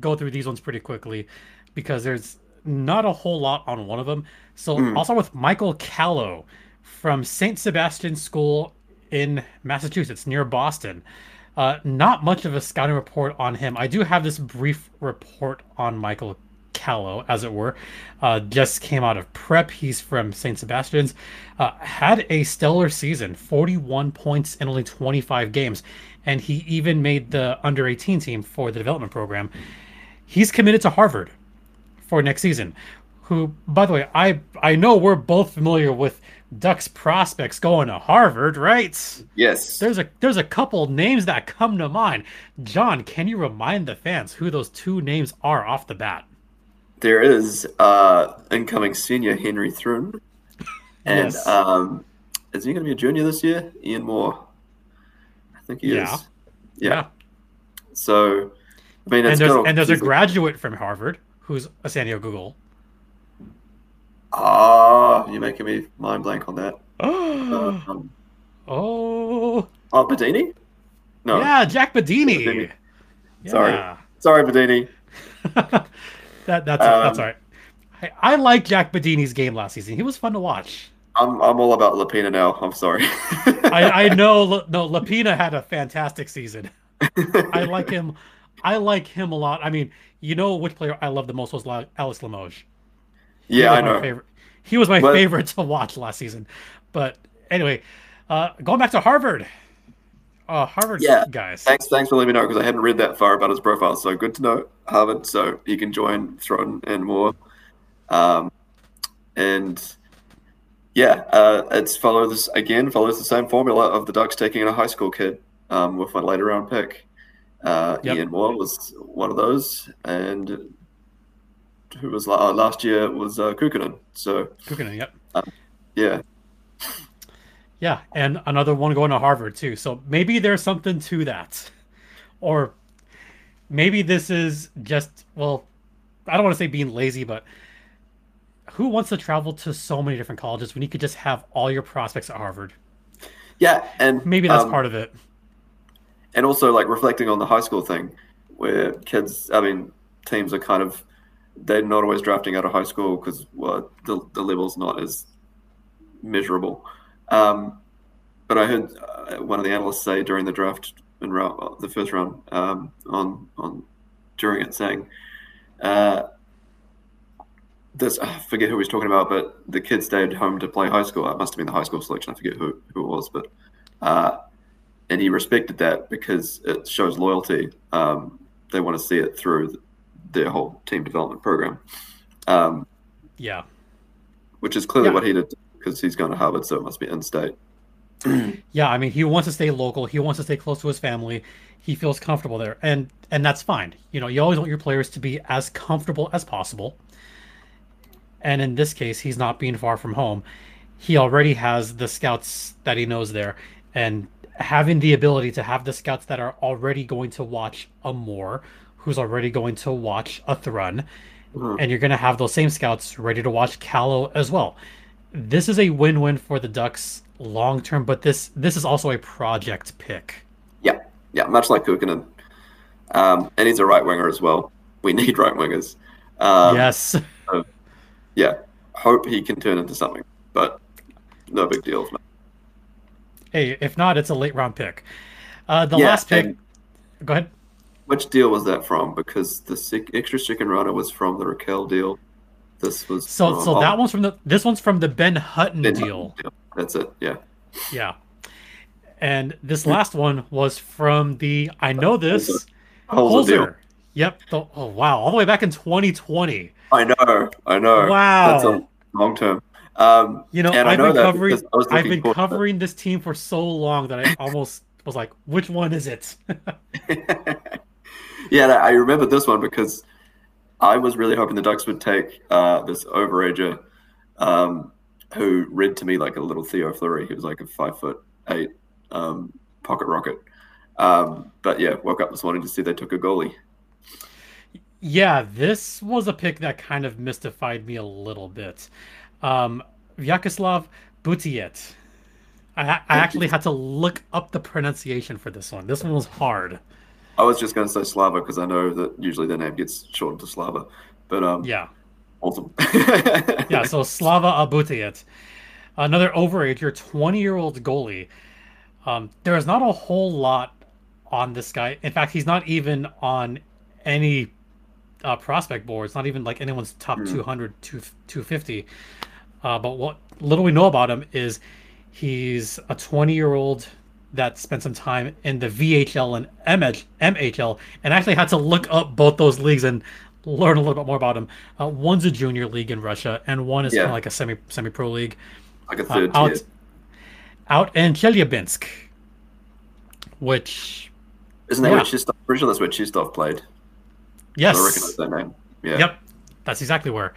go through these ones pretty quickly because there's not a whole lot on one of them. So mm. I'll start with Michael Callow from St. Sebastian School in Massachusetts near Boston. Uh, not much of a scouting report on him. I do have this brief report on Michael Callow, as it were. Uh, just came out of prep. He's from St. Sebastian's. Uh, had a stellar season 41 points in only 25 games. And he even made the under 18 team for the development program. He's committed to Harvard for next season. Who, by the way, I I know we're both familiar with Ducks prospects going to Harvard, right? Yes. There's a there's a couple names that come to mind. John, can you remind the fans who those two names are off the bat? There is uh incoming senior Henry Thrun. And yes. um is he gonna be a junior this year? Ian Moore. I think he yeah. is. Yeah. yeah. So I mean and there's, and there's a graduate from Harvard who's a San Diego Gull. Ah, you're making me mind blank on that. um, oh. Oh, Badini? No. Yeah, Jack Badini. Badini. Yeah. Sorry. Sorry, Badini. that, that's, um, that's all right. I, I like Jack Badini's game last season. He was fun to watch. I'm, I'm all about Lopina now. I'm sorry. I, I know. No, Lopina had a fantastic season. I like him. I like him a lot. I mean, you know which player I love the most was Alex Limoges. Yeah, I know. Favorite. He was my but, favorite to watch last season. But anyway, uh, going back to Harvard. Uh, Harvard yeah. guys. Thanks, thanks for letting me know because I hadn't read that far about his profile. So good to know Harvard. So you can join Thrun and Moore. Um, and yeah, uh, it's follows again follows the same formula of the Ducks taking in a high school kid um, with a later round pick. Uh, yep. Ian Moore was one of those, and who was uh, last year was uh, Kukkonen. So Kukkonen, yep. Um, yeah. Yeah, and another one going to Harvard too. So maybe there's something to that, or maybe this is just well, I don't want to say being lazy, but who wants to travel to so many different colleges when you could just have all your prospects at Harvard? Yeah, and maybe that's um, part of it. And also, like reflecting on the high school thing, where kids, I mean, teams are kind of they're not always drafting out of high school because well, the, the level's not as measurable. Um, but I heard uh, one of the analysts say during the draft uh, the first round um, on on during it saying uh, this I forget who he was talking about, but the kid stayed home to play high school. It must have been the high school selection. I forget who, who it was, but uh, and he respected that because it shows loyalty. Um, they want to see it through their whole team development program. Um, yeah, which is clearly yeah. what he did because he's going to Harvard, so it must be in state. yeah, I mean, he wants to stay local. He wants to stay close to his family. He feels comfortable there, and and that's fine. You know, you always want your players to be as comfortable as possible. And in this case, he's not being far from home. He already has the scouts that he knows there, and having the ability to have the scouts that are already going to watch a Moore who's already going to watch a Thrun, mm-hmm. and you're going to have those same scouts ready to watch Callow as well. This is a win-win for the Ducks long term, but this this is also a project pick. Yeah, yeah, much like Kukkonen. um, and he's a right winger as well. We need right wingers. Um, yes. So, yeah, hope he can turn into something, but no big deal. Hey, if not, it's a late round pick. Uh, the yeah, last pick. Go ahead. Which deal was that from? Because the extra chicken runner was from the Rakell deal. This was so. From, so that one's from the. This one's from the Ben Hutton, ben deal. Hutton deal. That's it. Yeah. Yeah. And this last one was from the. I know this. Holzer. Yep. The, oh wow! All the way back in 2020. I know. I know. Wow. That's a long term. Um, you know, I've know been covering. I've been covering this team for so long that I almost was like, "Which one is it?" yeah, I remember this one because I was really hoping the Ducks would take uh, this overager um, who read to me like a little Theo Fleury. He was like a five foot eight um, pocket rocket. Um, but yeah, woke up this morning to see they took a goalie. Yeah, this was a pick that kind of mystified me a little bit. Um, Vyacheslav Buteyets. I, I actually had to look up the pronunciation for this one. This one was hard. I was just going to say Slava because I know that usually their name gets shortened to Slava. But um, yeah, awesome. yeah, so Slava Abutiet, another overage, overager, 20 year old goalie. Um, there is not a whole lot on this guy. In fact, he's not even on any uh, prospect boards, not even like anyone's top mm. 200, 250. Uh, but what little we know about him is he's a 20 year old that spent some time in the VHL and MH, MHL and actually had to look up both those leagues and learn a little bit more about them. Uh, one's a junior league in Russia, and one is yeah. kind of like a semi semi pro league. Like a uh, third uh, out, out in Chelyabinsk, which isn't that yeah. where Chistov? Pretty sure that's where Chistov played. Yes, I recognize that name. Yeah. Yep, that's exactly where.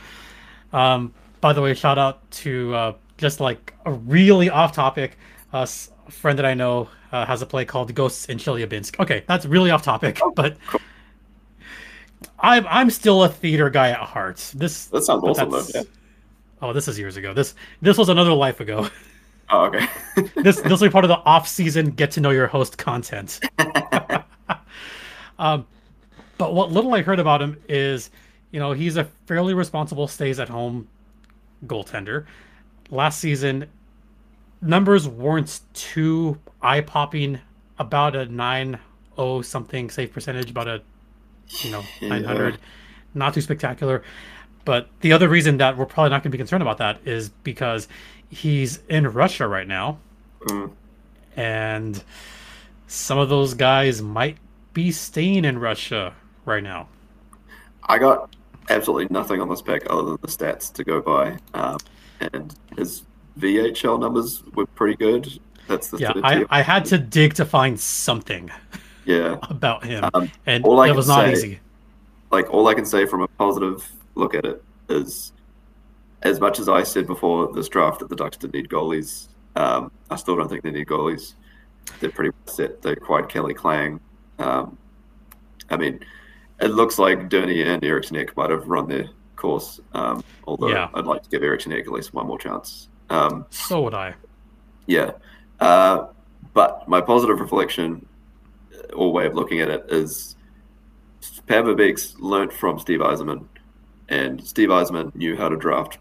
Um, by the way, shout out to uh, just like a really off topic. Uh, a friend that I know uh, has a play called Ghosts in Chelyabinsk. Okay, that's really off topic, oh, but cool. I'm I'm still a theater guy at heart. This that sounds awesome though. Yeah. Oh, this is years ago. This this was another life ago. Oh, okay. this this will be part of the off season get to know your host content. um, but what little I heard about him is, you know, he's a fairly responsible stays at home goaltender. Last season, numbers weren't too eye popping. About a nine oh something save percentage, about a you know nine hundred, yeah. not too spectacular. But the other reason that we're probably not going to be concerned about that is because he's in Russia right now, mm. and some of those guys might be staying in Russia right now. I got absolutely nothing on this pick other than the stats to go by, um, and his VHL numbers were pretty good. That's the yeah. I, I had to dig to find something. Yeah, about him, um, and it was not say, easy. Like all I can say from a positive look at it is, as much as I said before this draft that the Ducks didn't need goalies, um, I still don't think they need goalies. They're pretty set. They acquired Calle Clang. Um, I mean, it looks like Durny and Eriksson Ek might have run their course. Um, although yeah. I'd like to give Eriksson Ek at least one more chance. Um, so would I. Yeah. Uh, but my positive reflection or way of looking at it is Pat Verbeek's learnt from Steve Yzerman, and Steve Yzerman knew how to draft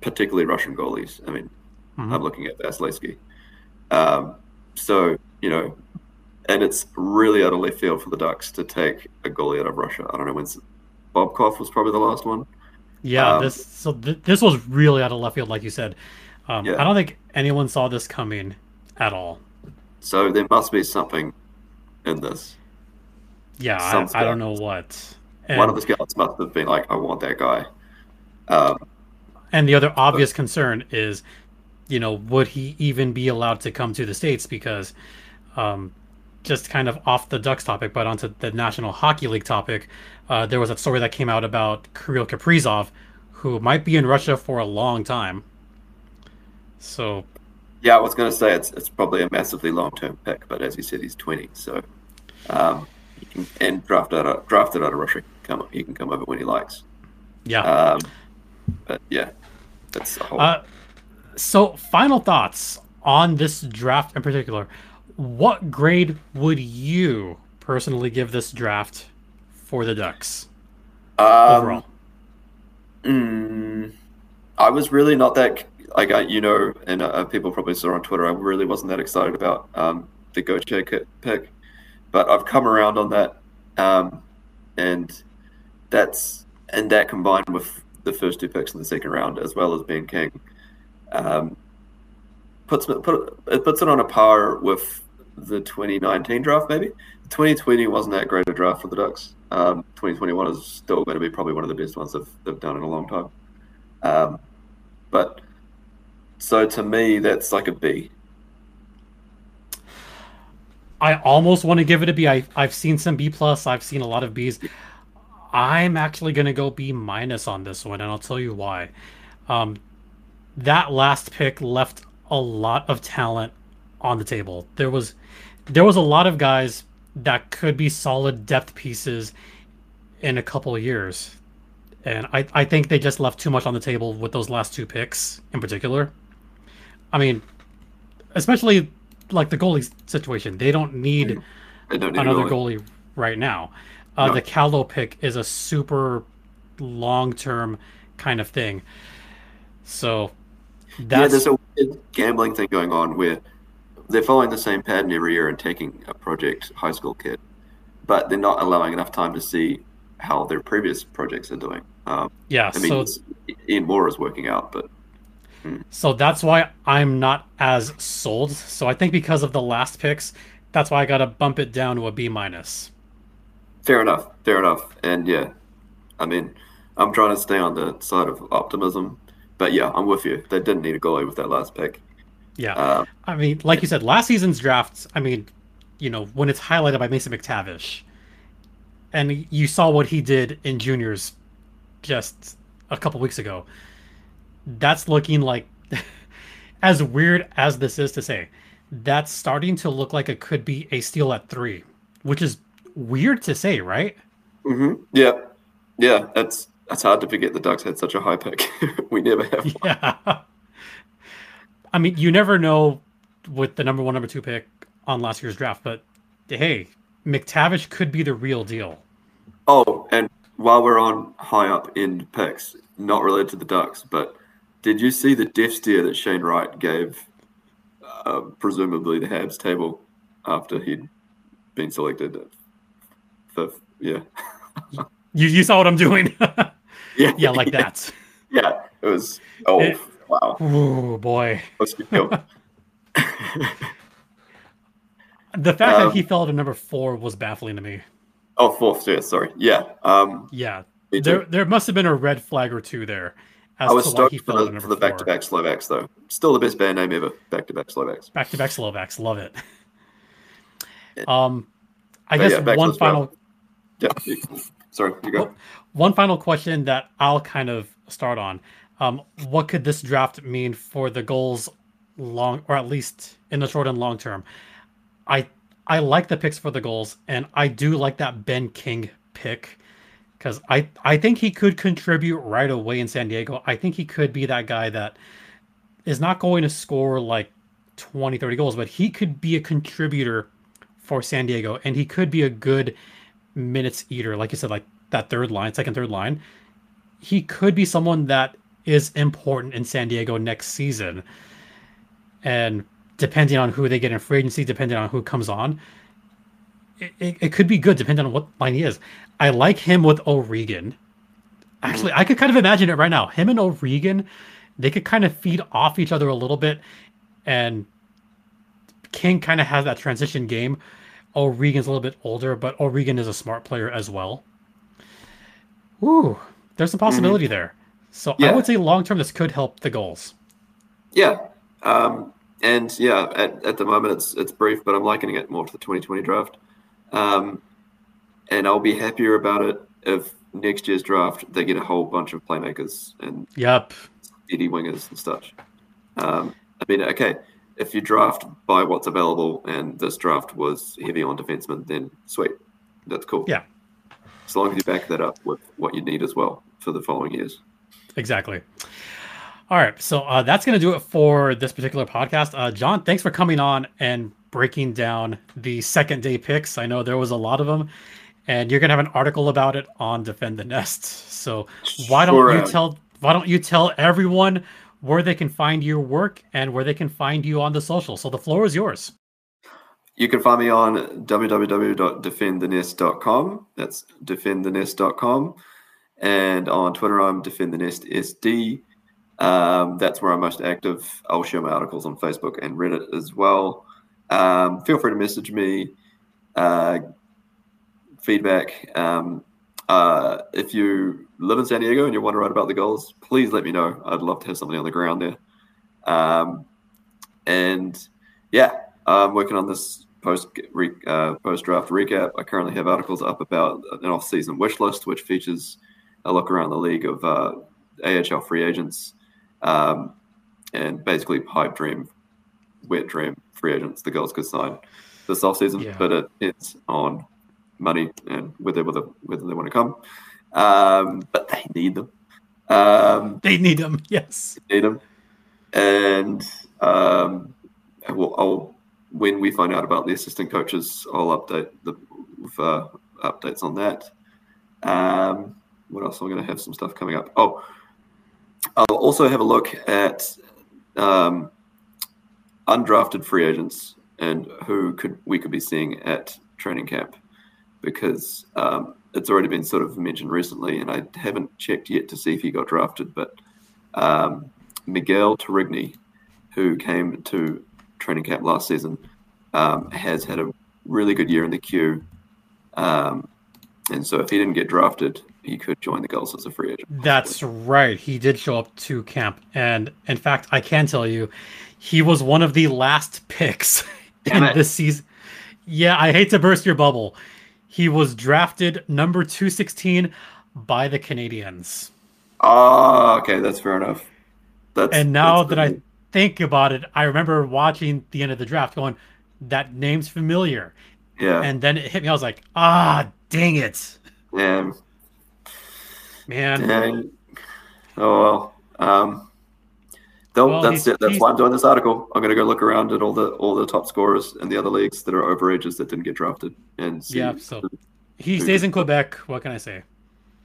particularly Russian goalies. I mean, mm-hmm. I'm looking at Vasilevskiy. Um, so, you know, and it's really out of left field for the Ducks to take a goalie out of Russia. I don't know when Bobkov was probably the last one. Yeah, um, this so th- this was really out of left field, like you said. Um, yeah. I don't think anyone saw this coming at all. So there must be something in this. Yeah, I, I, don't know what. And, One of the scouts must have been like, "I want that guy." Um, and the other obvious but, concern is, you know, would he even be allowed to come to the states? Because, um, just kind of off the Ducks topic, but onto the National Hockey League topic, uh, there was a story that came out about Kirill Kaprizov, who might be in Russia for a long time. So, yeah, I was going to say it's it's probably a massively long term pick, but as you said, he's twenty, so um, can, and drafted out of, drafted out of Russia. Come, he can come over when he likes. Yeah. Um, but yeah, that's a whole. Uh, so, final thoughts on this draft in particular. What grade would you personally give this draft for the Ducks um, overall? Mm, I was really not that like you know, and uh, people probably saw on Twitter. I really wasn't that excited about um, the Gaucher pick, but I've come around on that, um, and that's and that combined with the first two picks in the second round, as well as Ben King, um, puts put it puts it on a par with the 2019 draft. Maybe 2020 wasn't that great a draft for the Ducks. Um, 2021 is still going to be probably one of the best ones they've, they've done in a long time. Um, but so to me, that's like a B. I almost want to give it a B. I, I've seen some B plus. I've seen a lot of Bs. I'm actually going to go B minus on this one, and I'll tell you why. Um, that last pick left a lot of talent on the table. There was there was a lot of guys that could be solid depth pieces in a couple of years. And I, I think they just left too much on the table with those last two picks in particular. I mean, especially like the goalie situation. They don't need, they don't need another goalie. goalie. right now. Uh, no. The Caldo pick is a super long term kind of thing. So that's... Yeah, there's a gambling thing going on where they're following the same pattern every year and taking a project high school kid, but they're not allowing enough time to see how their previous projects are doing. Um, yeah, I mean, so Ian Moore is working out, but hmm. so that's why I'm not as sold. So I think because of the last picks, that's why I got to bump it down to a B minus. Fair enough. Fair enough. And yeah, I mean, I'm trying to stay on the side of optimism, but yeah, I'm with you. They didn't need a goalie with that last pick. Yeah. Uh, I mean, like you said, last season's drafts, I mean, you know, when it's highlighted by Mason McTavish, and you saw what he did in juniors just a couple weeks ago, that's looking like, as weird as this is to say, that's starting to look like it could be a steal at three, which is weird to say, right? Mm-hmm. Yeah. Yeah. That's, that's hard to forget the Ducks had such a high pick. we never have. One. Yeah. I mean, you never know with the number one, number two pick on last year's draft, but hey, McTavish could be the real deal. Oh, and while we're on high up in picks, not related to the Ducks, but did you see the death stare that Shane Wright gave, uh, presumably the Habs table after he'd been selected fifth? Yeah. you you saw what I'm doing? yeah, yeah, like that. Yeah, it was. Oh. It, Wow. Oh boy. the fact um, that he um, fell to number four was baffling to me. Oh, fourth. Yeah, sorry. Yeah. Um, yeah. There, there must have been a red flag or two there. I was stoked for the, for the back-to-back Slovaks, though. Still the best band name ever. Back-to-back Slovaks. Back-to-back Slovaks. Love it. Um, I but guess yeah, one final. Yeah. Sorry, you go. One final question that I'll kind of start on. Um, what could this draft mean for the Gulls long, or at least in the short and long term? I I like the picks for the Gulls, and I do like that Ben King pick because I I think he could contribute right away in San Diego. I think he could be that guy that is not going to score like 20, 30 goals, but he could be a contributor for San Diego, and he could be a good minutes eater, like you said, like that third line, second, third line. He could be someone that is important in San Diego next season. And depending on who they get in free agency, depending on who comes on, it, it, it could be good depending on what line he is. I like him with O'Regan. Actually, I could kind of imagine it right now. Him and O'Regan, they could kind of feed off each other a little bit. And King kind of has that transition game. O'Regan's a little bit older, but O'Regan is a smart player as well. Ooh, there's a possibility mm-hmm. there. So yeah. I would say long term, this could help the Gulls. Yeah, um, and yeah, at, at the moment it's it's brief, but I'm likening it more to the 2020 draft. Um, and I'll be happier about it if next year's draft they get a whole bunch of playmakers and yep, steady wingers and such. Um, I mean, okay, if you draft by what's available, and this draft was heavy on defensemen, then sweet, that's cool. Yeah, as long as you back that up with what you need as well for the following years exactly. All right, so uh, that's going to do it for this particular podcast. Uh, John, thanks for coming on and breaking down the second day picks. I know there was a lot of them, and you're gonna have an article about it on Defend the Nest. So why don't you tell why don't you tell everyone where they can find your work and where they can find you on the social? So the floor is yours. You can find me on www.defendthenest.com. That's defendthenest.com. And on Twitter, I'm defendthenest.sd. Um, that's where I'm most active. I'll share my articles on Facebook and Reddit as well. Um, feel free to message me, uh, feedback. Um, uh, if you live in San Diego and you want to write about the Gulls, please let me know. I'd love to have something on the ground there. Um, and yeah, I'm working on this post uh, post draft recap. I currently have articles up about an off season wish list, which features a look around the league of uh, AHL free agents um, and basically pipe dream, wet dream free agents the Gulls could sign this off season, yeah. but it, it's on money and whether whether whether they want to come. Um, but they need them. Um, they need them. Yes, need them. And um, will I'll, when we find out about the assistant coaches, I'll update the uh, updates on that. Um, what else? I'm going to have some stuff coming up. Oh, I'll also have a look at um, undrafted free agents and who could we could be seeing at training camp because um, it's already been sort of mentioned recently, and I haven't checked yet to see if he got drafted. But um, Miguel Tourigny, who came to training camp last season, um, has had a really good year in the queue. Um, and so if he didn't get drafted, he could join the Gulls as a free agent. That's right. He did show up to camp. And in fact, I can tell you, he was one of the last picks in this season. Yeah, I hate to burst your bubble. He was drafted number 216 by the Canadiens. Oh, okay. That's fair enough. That's, and now that's that I think about it, I remember watching the end of the draft going, that name's familiar. Yeah. And then it hit me. I was like, ah, dang it. Yeah. Man. Dang. Oh, well. Um, well, that's it. That's why I'm doing this article. I'm going to go look around at all the all the top scorers in the other leagues that are overages that didn't get drafted, and see yeah. So who, he stays in Quebec. What can I say?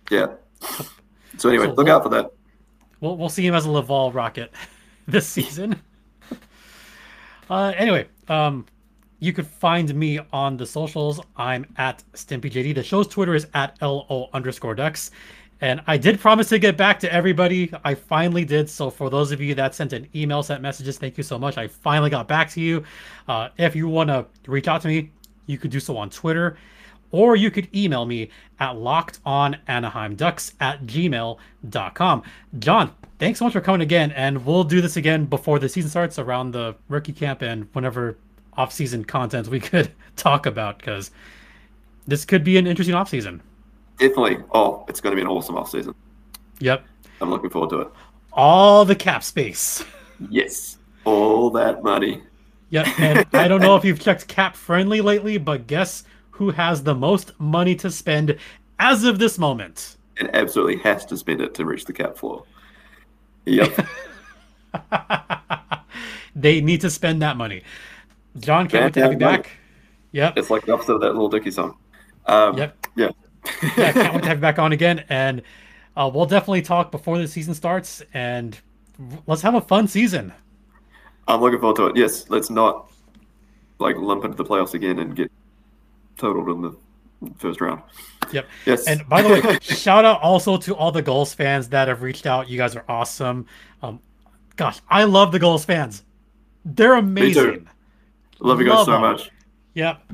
Yeah. So anyway, so look we'll, out for that. We'll we'll see him as a Laval Rocket this season. uh, anyway, um, you could find me on the socials. I'm at StimpyJD. The show's Twitter is at LO underscore ducks. And I did promise to get back to everybody. I finally did. So for those of you that sent an email, sent messages, thank you so much. I finally got back to you. Uh, if you want to reach out to me, you could do so on Twitter or you could email me at lockedonanaheimducks at gmail.com. John, thanks so much for coming again, and we'll do this again before the season starts around the rookie camp and whenever off-season content we could talk about because this could be an interesting off-season. Definitely. Oh, it's going to be an awesome off-season. Yep. I'm looking forward to it. All the cap space. Yes. All that money. Yep. And I don't know if you've checked cap friendly lately, but guess who has the most money to spend as of this moment. And absolutely has to spend it to reach the cap floor. Yep. they need to spend that money. John, can't wait to have you back. Yep. It's like the opposite of that Lil Dicky song. Um, yep. Yeah. Yeah, can't wait to have you back on again. And uh, we'll definitely talk before the season starts. And let's have a fun season. I'm looking forward to it. Yes, let's not like lump into the playoffs again and get totaled in the first round. Yep. Yes. And by the way, shout out also to all the Gulls fans that have reached out. You guys are awesome. Um, gosh, I love the Gulls fans. They're amazing. Love you guys love so them. much. Yep.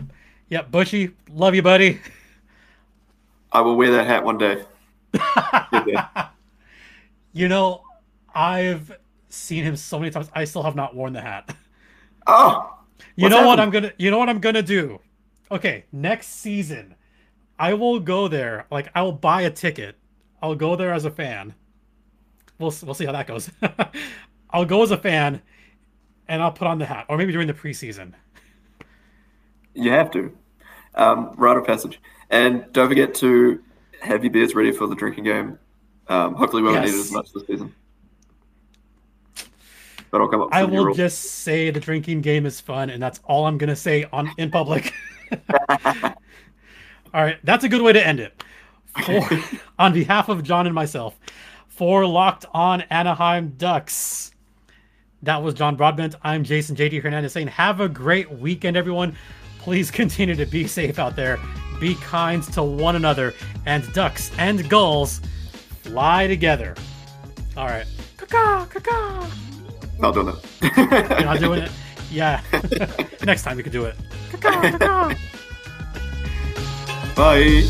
Yep. Bushy, love you, buddy. I will wear that hat one day. you know, I've seen him so many times. I still have not worn the hat. Oh. You know happened? what I'm gonna you know what I'm gonna do? okay, next season, I will go there. Like, I will buy a ticket. I'll go there as a fan. We'll we'll see how that goes. I'll go as a fan, and I'll put on the hat, or maybe during the preseason. You have to. Um, rite of passage, and don't forget to have your beers ready for the drinking game. Um, hopefully, we won't yes. need it as much this season. That'll come up. I will just say the drinking game is fun, and that's all I'm gonna say on in public. all right, that's a good way to end it. For, on behalf of John and myself, for Locked On Anaheim Ducks. That was John Broadbent. I'm Jason JD Hernandez saying, have a great weekend, everyone. Please continue to be safe out there. Be kind to one another. And ducks and gulls fly together. All right. Caca, caca. Not doing it. You're not doing it? Yeah. Next time we could do it. Caca, caca. Bye.